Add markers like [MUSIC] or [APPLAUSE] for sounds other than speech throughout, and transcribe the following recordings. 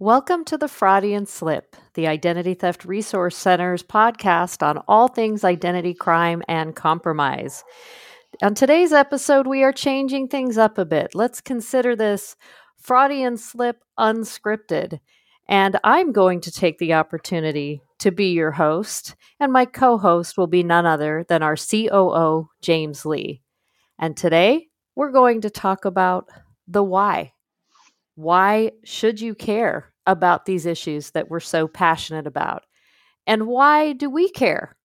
Welcome to the Fraudian Slip, the Identity Theft Resource Center's podcast on all things identity crime and compromise. On today's episode, we are changing things up a bit. Let's consider this Fraudian Slip unscripted. And I'm going to take the opportunity to be your host, and my co host will be none other than our COO, James Lee. And today, we're going to talk about the why. Why should you care about these issues that we're so passionate about? And why do we care?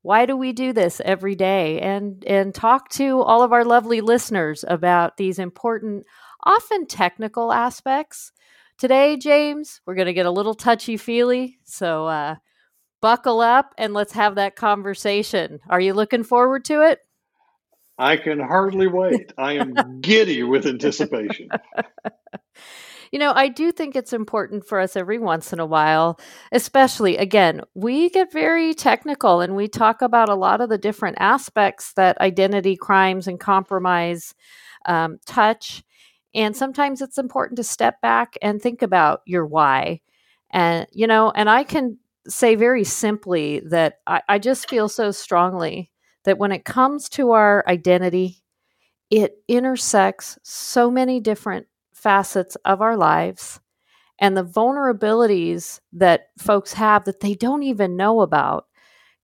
Why do we do this every day? And and talk to all of our lovely listeners about these important, often technical aspects. Today, James, we're going to get a little touchy feely. So uh, buckle up and let's have that conversation. Are you looking forward to it? I can hardly wait. I am [LAUGHS] giddy with anticipation. [LAUGHS] you know, I do think it's important for us every once in a while, especially again, we get very technical and we talk about a lot of the different aspects that identity crimes and compromise um, touch. And sometimes it's important to step back and think about your why. And, you know, and I can say very simply that I, I just feel so strongly that when it comes to our identity, it intersects so many different facets of our lives and the vulnerabilities that folks have that they don't even know about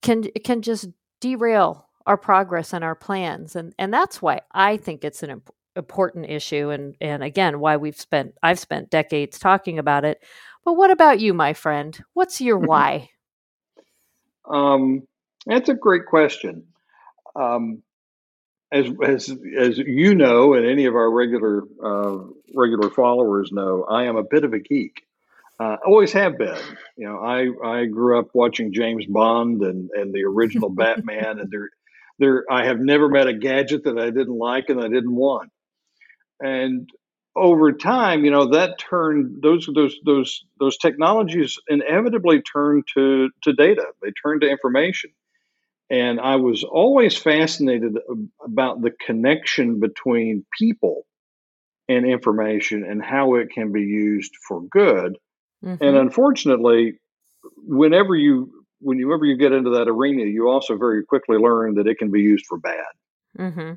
can can just derail our progress and our plans. And and that's why I think it's an imp- important issue and and again why we've spent I've spent decades talking about it. But what about you my friend? What's your why? Um that's a great question um, as as as you know, and any of our regular uh, regular followers know, I am a bit of a geek. Uh, always have been. You know, I I grew up watching James Bond and and the original [LAUGHS] Batman, and there there I have never met a gadget that I didn't like and I didn't want. And over time, you know, that turned those those those those technologies inevitably turned to to data. They turned to information and I was always fascinated about the connection between people and information and how it can be used for good. Mm-hmm. And unfortunately, whenever you whenever you get into that arena, you also very quickly learn that it can be used for bad. Mm-hmm.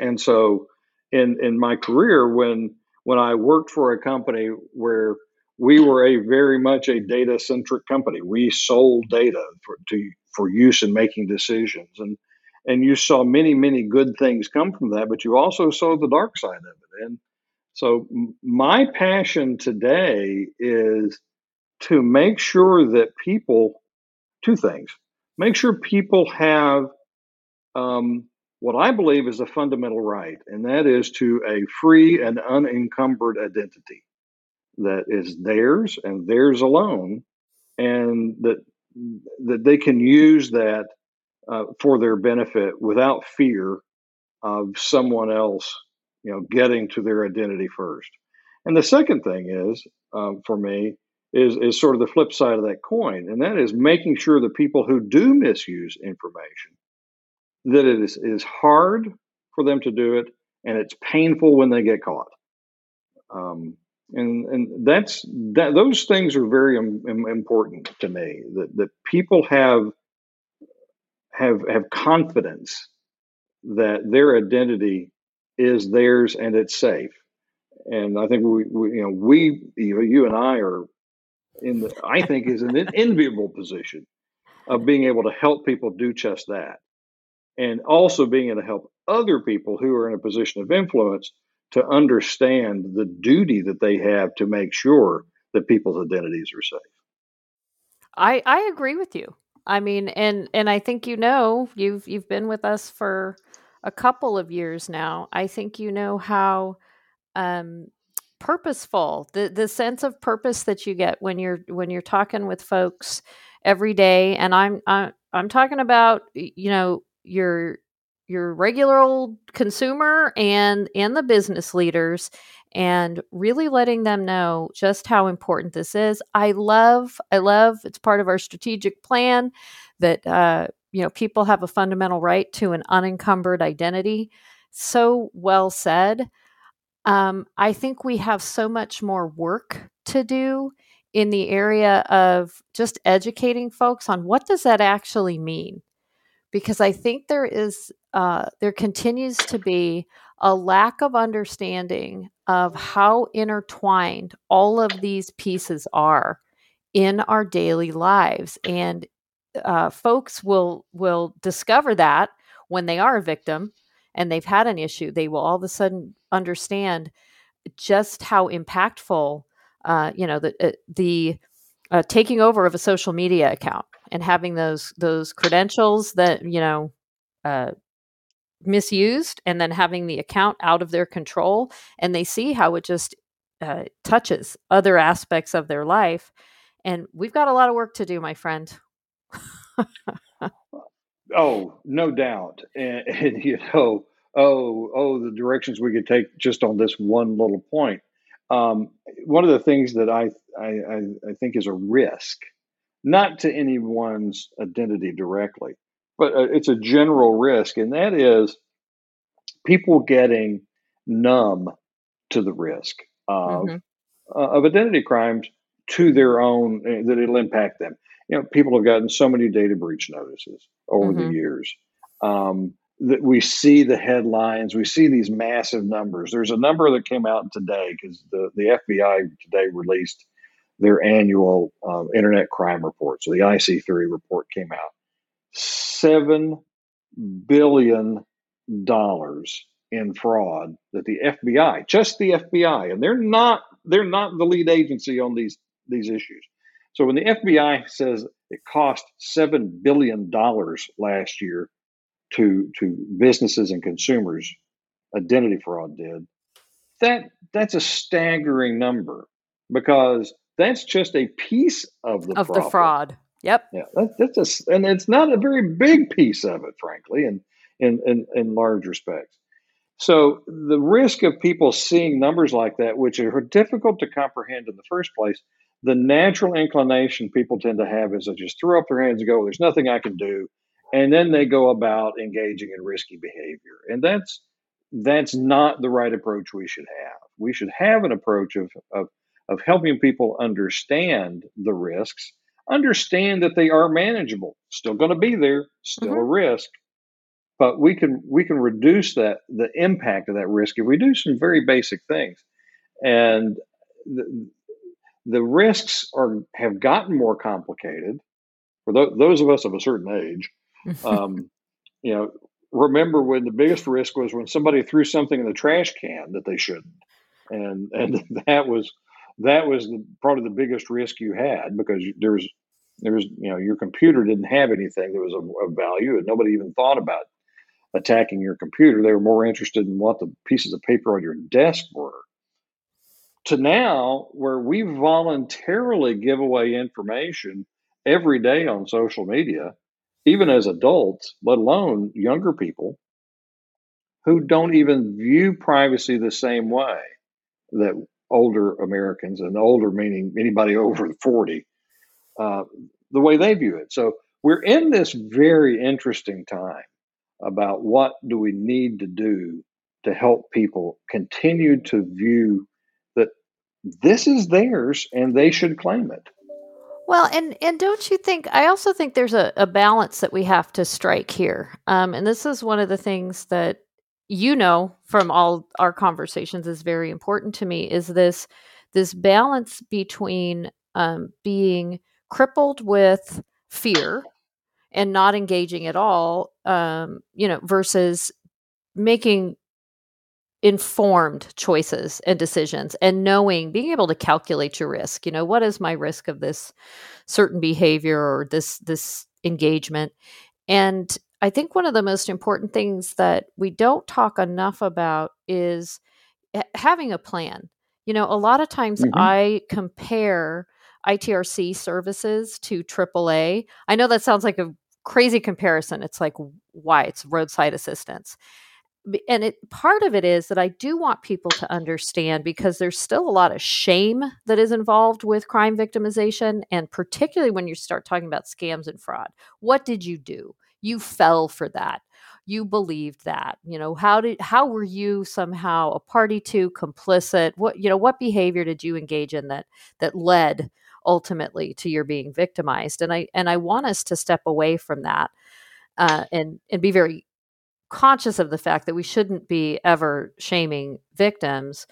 And so, in in my career, when when I worked for a company where we were a very much a data centric company, we sold data for, to for use in making decisions. And and you saw many many good things come from that, but you also saw the dark side of it. And so my passion today is to make sure that people two things make sure people have um, what I believe is a fundamental right, and that is to a free and unencumbered identity that is theirs and theirs alone, and that that they can use that uh, for their benefit without fear of someone else, you know, getting to their identity first. And the second thing is, um, for me, is is sort of the flip side of that coin, and that is making sure that people who do misuse information, that it is is hard for them to do it, and it's painful when they get caught. Um, and and that's that those things are very Im, important to me that that people have have have confidence that their identity is theirs and it's safe. And i think we, we you know we you, you and i are in the i think is an [LAUGHS] enviable position of being able to help people do just that. And also being able to help other people who are in a position of influence to understand the duty that they have to make sure that people's identities are safe. I I agree with you. I mean, and and I think you know you've you've been with us for a couple of years now. I think you know how um, purposeful the the sense of purpose that you get when you're when you're talking with folks every day. And I'm I'm I'm talking about you know your your regular old consumer and and the business leaders and really letting them know just how important this is. I love I love it's part of our strategic plan that uh, you know people have a fundamental right to an unencumbered identity. So well said. Um, I think we have so much more work to do in the area of just educating folks on what does that actually mean because i think there is uh, there continues to be a lack of understanding of how intertwined all of these pieces are in our daily lives. And uh, folks will will discover that when they are a victim and they've had an issue they will all of a sudden understand just how impactful uh, you know the uh, the uh, taking over of a social media account and having those those credentials that you know uh, misused and then having the account out of their control and they see how it just uh, touches other aspects of their life and we've got a lot of work to do my friend. Oh no doubt [LAUGHS] and, and, you know oh oh the directions we could take just on this one little point. Um, one of the things that I, I, I think is a risk not to anyone's identity directly but uh, it's a general risk, and that is people getting numb to the risk of mm-hmm. uh, of identity crimes to their own uh, that it'll impact them. You know, people have gotten so many data breach notices over mm-hmm. the years. Um, that we see the headlines, we see these massive numbers. There's a number that came out today because the, the FBI today released their annual uh, internet crime report. So the IC3 report came out seven billion dollars in fraud that the FBI, just the FBI, and they're not they're not the lead agency on these these issues. So when the FBI says it cost seven billion dollars last year to to businesses and consumers, identity fraud did, that that's a staggering number because that's just a piece of the of the fraud. Yep. Yeah, that, that's just, and it's not a very big piece of it, frankly, in, in, in, in large respects. So the risk of people seeing numbers like that, which are difficult to comprehend in the first place, the natural inclination people tend to have is to just throw up their hands and go, "There's nothing I can do," and then they go about engaging in risky behavior, and that's that's not the right approach we should have. We should have an approach of of, of helping people understand the risks understand that they are manageable. Still going to be there, still mm-hmm. a risk, but we can we can reduce that the impact of that risk if we do some very basic things. And the, the risks are have gotten more complicated for th- those of us of a certain age. Um, [LAUGHS] you know, remember when the biggest risk was when somebody threw something in the trash can that they shouldn't, and and [LAUGHS] that was that was the, probably the biggest risk you had because there was there was you know your computer didn't have anything that was of, of, value and nobody even thought about attacking your computer. They were more interested in what the pieces of paper on your desk were. To now where we voluntarily give away information every day on social media even as adults let alone younger people who don't even view privacy the same way that older Americans, and older meaning anybody over 40, uh, the way they view it. So we're in this very interesting time about what do we need to do to help people continue to view that this is theirs and they should claim it. Well, and and don't you think? I also think there's a, a balance that we have to strike here, um, and this is one of the things that you know from all our conversations is very important to me is this this balance between um, being crippled with fear and not engaging at all um, you know versus making informed choices and decisions and knowing being able to calculate your risk you know what is my risk of this certain behavior or this this engagement? And I think one of the most important things that we don't talk enough about is having a plan. You know, a lot of times mm-hmm. I compare ITRC services to AAA. I know that sounds like a crazy comparison. It's like why it's roadside assistance. And it part of it is that I do want people to understand because there's still a lot of shame that is involved with crime victimization and particularly when you start talking about scams and fraud. What did you do? You fell for that. You believed that you know how did how were you somehow a party to complicit? What you know what behavior did you engage in that that led ultimately to your being victimized? And i and i want us to step away from that uh, and and be very conscious of the fact that we shouldn't be ever shaming victims.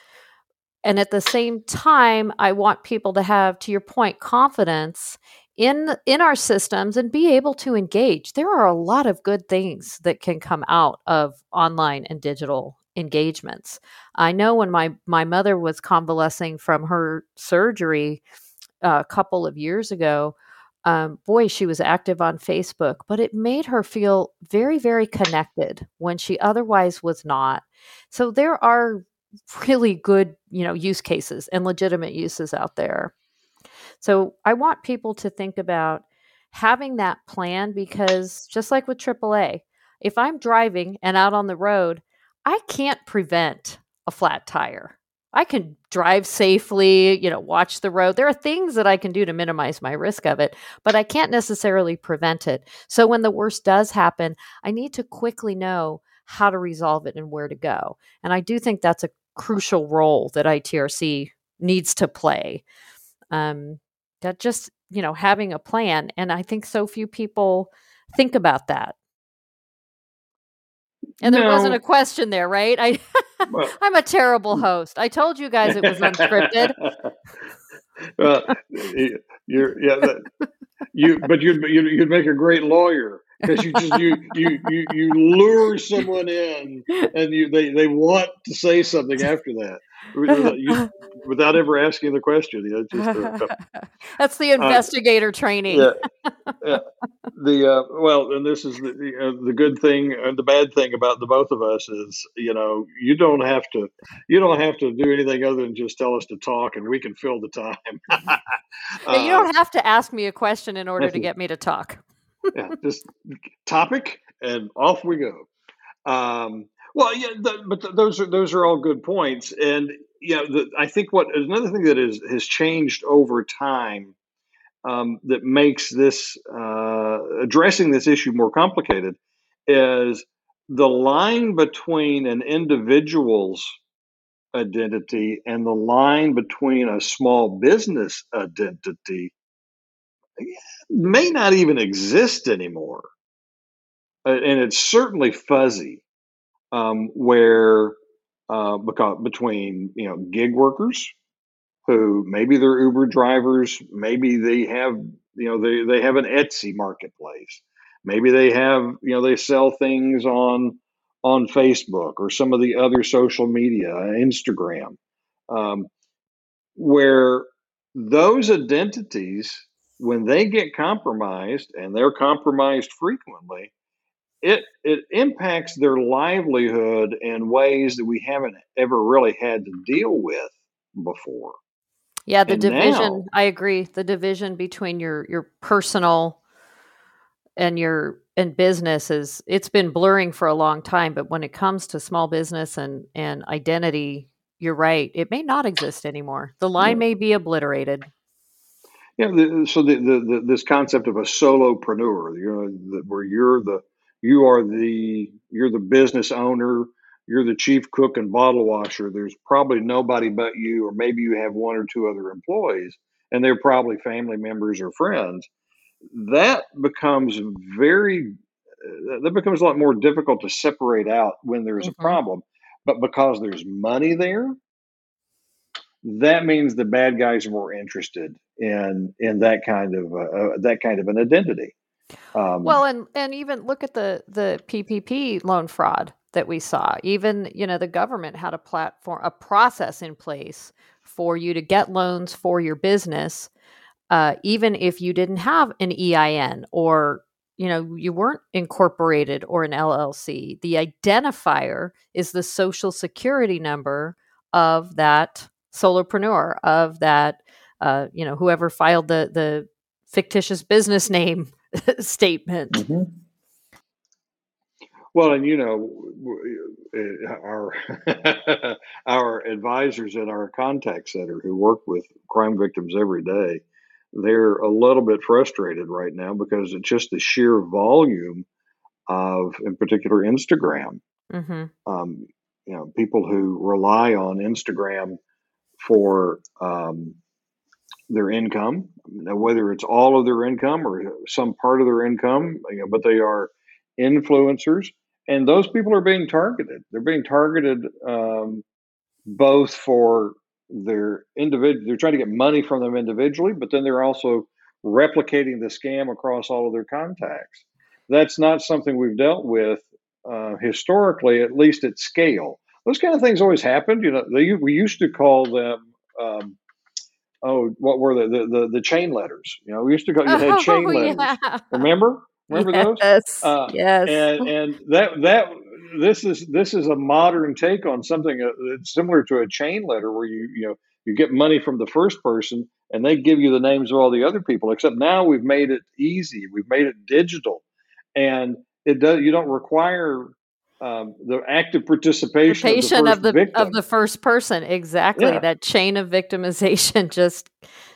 And at the same time i want people to have to your point confidence in in our systems and be able to engage there are a lot of good things that can come out of online and digital engagements i know when my my mother was convalescing from her surgery uh, a couple of years ago um, boy, she was active on Facebook, but it made her feel very, very connected when she otherwise was not. So there are really good, you know, use cases and legitimate uses out there. So I want people to think about having that plan because just like with AAA, if I'm driving and out on the road, I can't prevent a flat tire. I can drive safely, you know, watch the road. There are things that I can do to minimize my risk of it, but I can't necessarily prevent it. So when the worst does happen, I need to quickly know how to resolve it and where to go. And I do think that's a crucial role that ITRC needs to play. Um, that just, you know, having a plan. And I think so few people think about that. And there no. wasn't a question there, right? I well, [LAUGHS] I'm a terrible hmm. host. I told you guys it was unscripted. [LAUGHS] well, you're yeah, that, you but you'd you'd make a great lawyer because you just you, you you you lure someone in and you they they want to say something after that [LAUGHS] without ever asking the question. You know, uh, [LAUGHS] That's the uh, investigator uh, training. Yeah, yeah. [LAUGHS] The uh, well, and this is the the, the good thing and the bad thing about the both of us is you know you don't have to you don't have to do anything other than just tell us to talk and we can fill the time. yeah, you don't have to ask me a question in order to get me to talk. yeah, just topic and off we go. Um, well, yeah, the, but the, those are those are all good points, and you know, I think what another thing that is has changed over time um, that makes this uh, addressing this issue more complicated is the line between an individual's identity and the line between a small business identity may not even exist anymore. And it's certainly fuzzy um, where uh, because between you know gig workers who maybe they're Uber drivers, maybe they have you know they they have an Etsy marketplace, maybe they have you know they sell things on on Facebook or some of the other social media, Instagram, um, where those identities when they get compromised and they're compromised frequently it it impacts their livelihood in ways that we haven't ever really had to deal with before. Yeah, the and division. Now, I agree. The division between your your personal and your and business is it's been blurring for a long time. But when it comes to small business and and identity, you're right. It may not exist anymore. The line yeah. may be obliterated. Yeah. The, so the, the, the, this concept of a solopreneur, you know, the, where you're the you are the you're the business owner you're the chief cook and bottle washer. There's probably nobody but you or maybe you have one or two other employees and they're probably family members or friends. That becomes very uh, that becomes a lot more difficult to separate out when there's mm-hmm. a problem. But because there's money there that means the bad guys are more interested in in that kind of uh, uh, that kind of an identity um, well, and and even look at the the PPP loan fraud that we saw. Even you know the government had a platform, a process in place for you to get loans for your business, uh, even if you didn't have an EIN or you know you weren't incorporated or an LLC. The identifier is the social security number of that solopreneur of that uh, you know whoever filed the the fictitious business name [LAUGHS] statement. Mm-hmm. Well, and you know, our [LAUGHS] our advisors at our contact center who work with crime victims every day, they're a little bit frustrated right now because it's just the sheer volume of, in particular, Instagram. Mm-hmm. Um, you know, people who rely on Instagram for um, their income, whether it's all of their income or some part of their income, you know, but they are influencers, and those people are being targeted. They're being targeted um, both for their individual. They're trying to get money from them individually, but then they're also replicating the scam across all of their contacts. That's not something we've dealt with uh, historically, at least at scale. Those kind of things always happened. You know, they, we used to call them. Um, oh, what were the, the, the the chain letters? You know, we used to go. you had [LAUGHS] chain oh, letters. Yeah. Remember? Remember yes, those? Uh, yes. And and that that this is this is a modern take on something uh, that's similar to a chain letter, where you you know you get money from the first person and they give you the names of all the other people. Except now we've made it easy. We've made it digital, and it does. You don't require um, the active participation of the, of the, victim. of the first person exactly. Yeah. that chain of victimization [LAUGHS] just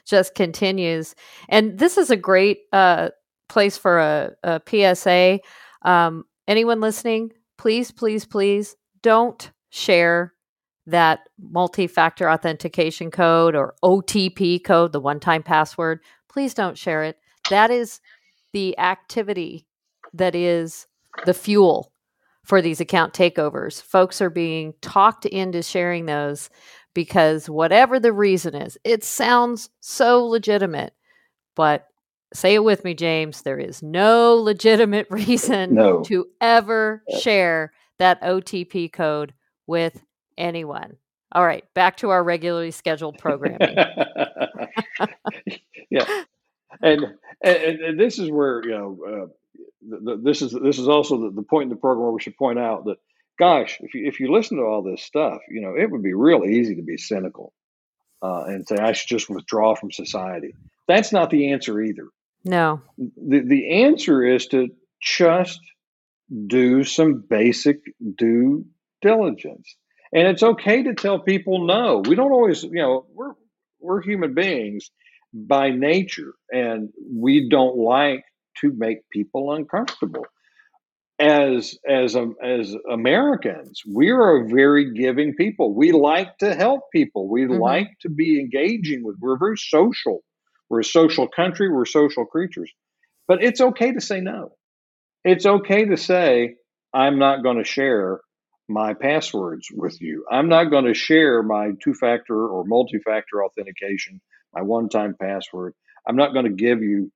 just continues. And this is a great uh, place for a, a psa um, anyone listening please please please don't share that multi-factor authentication code or otp code the one-time password. Please don't share it. That is the activity that is the fuel for these account takeovers. Folks are being talked into sharing those because whatever the reason is, it sounds so legitimate. But say it with me, James, there is no [LAUGHS] legitimate reason no. to ever share that OTP code with anyone. All right, back to our regularly scheduled programming. [LAUGHS] yeah. And, and, and this is where, you know, uh, the, this is this is also the, the point in the program where we should point out that gosh if you if you listen to all this stuff you know it would be real easy to be cynical uh, and say i should just withdraw from society. That's not the answer either. No. The, the answer is to just do some basic due diligence. And it's okay to tell people no. We don't always you know we're we're human beings by nature and we don't like to make people uncomfortable. As as um, as Americans, we are a very giving people. We like to help people. We mm-hmm. like to be engaging with. We're very social. We're a social country. We're social creatures. But it's okay to say no. It's okay to say I'm not going to share my passwords with you. I'm not going to share my two factor or multi factor authentication, my one time password. I'm not going to give you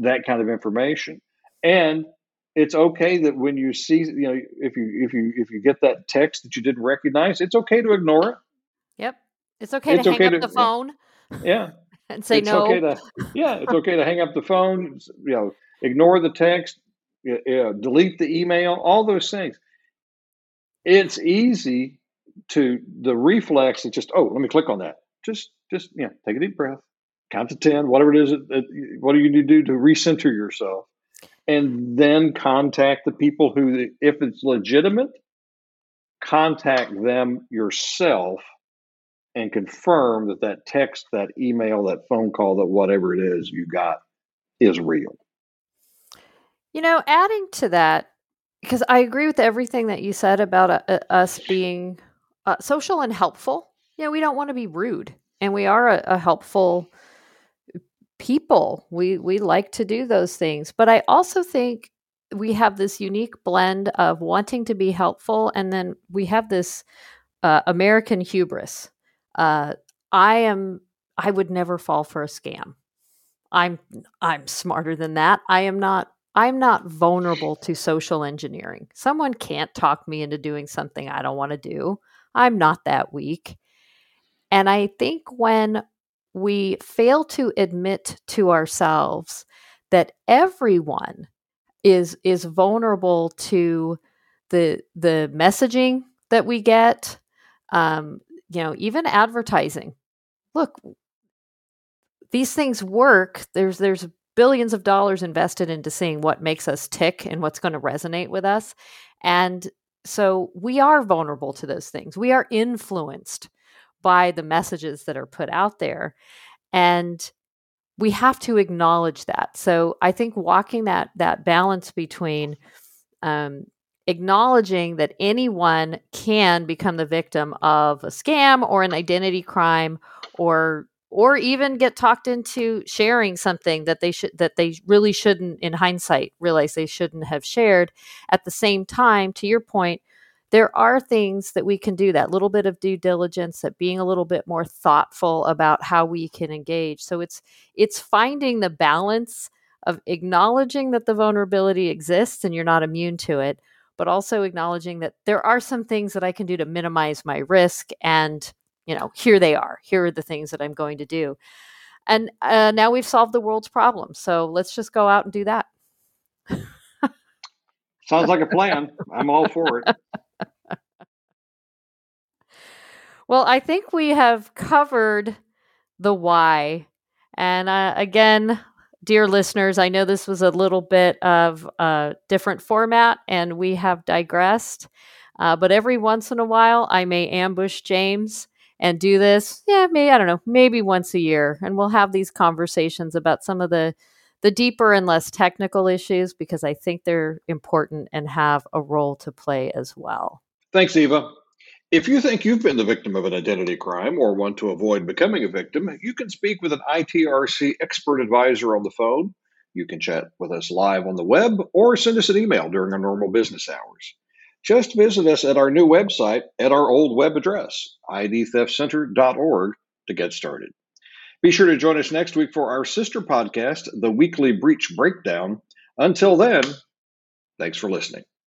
that kind of information. And it's okay that when you see, you know, if you if you if you get that text that you didn't recognize, it's okay to ignore it. Yep, it's okay it's to okay hang up to, the phone. Yeah, [LAUGHS] and say it's no. Okay to, yeah, it's okay to hang up the phone. You know, ignore the text, you uh, know, delete the email, all those things. It's easy to the reflex. It's just oh, let me click on that. Just just yeah, take a deep breath count to 10, whatever it is, what do you need to do to recenter yourself? And then contact the people who, if it's legitimate, contact them yourself and confirm that that text, that email, that phone call, that whatever it is you got is real. You know, adding to that, because I agree with everything that you said about uh, uh us being uh, social and helpful. You know, we don't want to be rude, and we are a, a helpful people. We we like to do those things, but I also think we have this unique blend of wanting to be helpful, and then we have this uh, American hubris. Uh, I am. I would never fall for a scam. I'm. I'm smarter than that. I am not. I'm not vulnerable to social engineering. Someone can't talk me into doing something I don't want to do. I'm not that weak. And I think when we fail to admit to ourselves that everyone is is vulnerable to the the messaging that we get um, you know even advertising. Look these things work. There's there's billions of dollars invested into seeing what makes us tick and what's going to resonate with us. And so we are vulnerable to those things. We are influenced by the messages that are put out there. And we have to acknowledge that. So I think walking that that balance between um, acknowledging that anyone can become the victim of a scam or an identity crime or or even get talked into sharing something that they should that they really shouldn't in hindsight realize they shouldn't have shared at the same time to your point there are things that we can do that little bit of due diligence that being a little bit more thoughtful about how we can engage. So it's it's finding the balance of acknowledging that the vulnerability exists and you're not immune to it but also acknowledging that there are some things that I can do to minimize my risk and you know here they are here are the things that I'm going to do. And uh, now we've solved the world's problems so let's just go out and do that. Sounds like a plan. I'm all for it [LAUGHS] Well, I think we have covered the why. And uh, again, dear listeners, I know this was a little bit of a different format and we have digressed. Uh, but every once in a while, I may ambush James and do this. Yeah, maybe, I don't know, maybe once a year. And we'll have these conversations about some of the the deeper and less technical issues because I think they're important and have a role to play as well. Thanks, Eva. If you think you've been the victim of an identity crime or want to avoid becoming a victim, you can speak with an ITRC expert advisor on the phone. You can chat with us live on the web or send us an email during our normal business hours. Just visit us at our new website at our old web address, idtheftcenter.org, to get started. Be sure to join us next week for our sister podcast, The Weekly Breach Breakdown. Until then, thanks for listening.